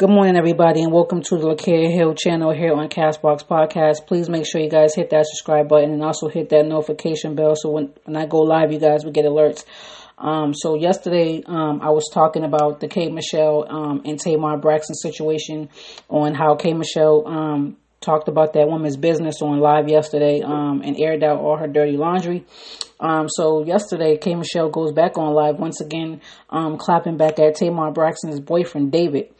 Good morning, everybody, and welcome to the Lakia Hill channel here on Castbox Podcast. Please make sure you guys hit that subscribe button and also hit that notification bell so when, when I go live, you guys will get alerts. Um, so yesterday, um, I was talking about the K Michelle um, and Tamar Braxton situation on how K Michelle um, talked about that woman's business on live yesterday um, and aired out all her dirty laundry. Um, so yesterday, K Michelle goes back on live once again, um, clapping back at Tamar Braxton's boyfriend David.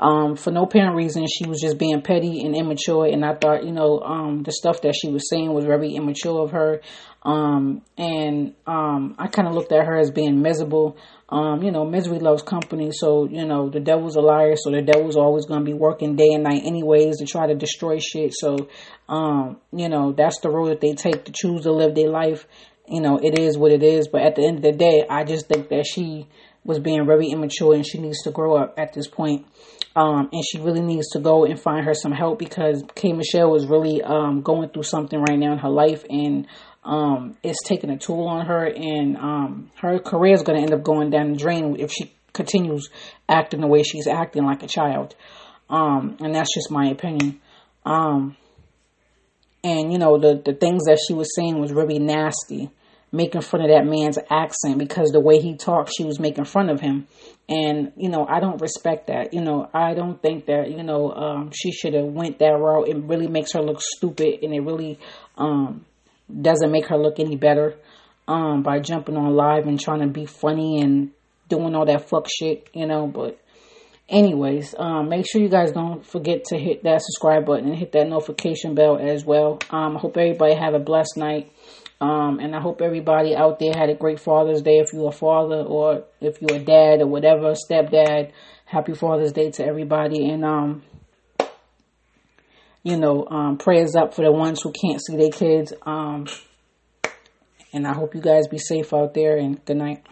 Um, for no apparent reason, she was just being petty and immature, and I thought, you know, um, the stuff that she was saying was very immature of her. Um, and um, I kind of looked at her as being miserable. You know, misery loves company. So, you know, the devil's a liar. So the devil's always going to be working day and night anyways to try to destroy shit. So, you know, that's the road that they take to choose to live their life. You know, it is what it is. But at the end of the day, I just think that she was being very immature and she needs to grow up at this point. Um, and she really needs to go and find her some help because K Michelle is really um, going through something right now in her life and um, it's taking a toll on her, and um, her career is going to end up going down the drain if she continues acting the way she's acting like a child. Um, and that's just my opinion. Um, and you know the the things that she was saying was really nasty, making fun of that man's accent because the way he talked, she was making fun of him. And you know I don't respect that. You know I don't think that you know um, she should have went that route. It really makes her look stupid, and it really um, doesn't make her look any better um, by jumping on live and trying to be funny and doing all that fuck shit, you know. But, anyways, um, make sure you guys don't forget to hit that subscribe button and hit that notification bell as well. Um, I hope everybody have a blessed night. Um, and I hope everybody out there had a great Father's Day if you're a father or if you're a dad or whatever, stepdad. Happy Father's Day to everybody. And, um, you know, um, prayers up for the ones who can't see their kids. Um, and I hope you guys be safe out there and good night.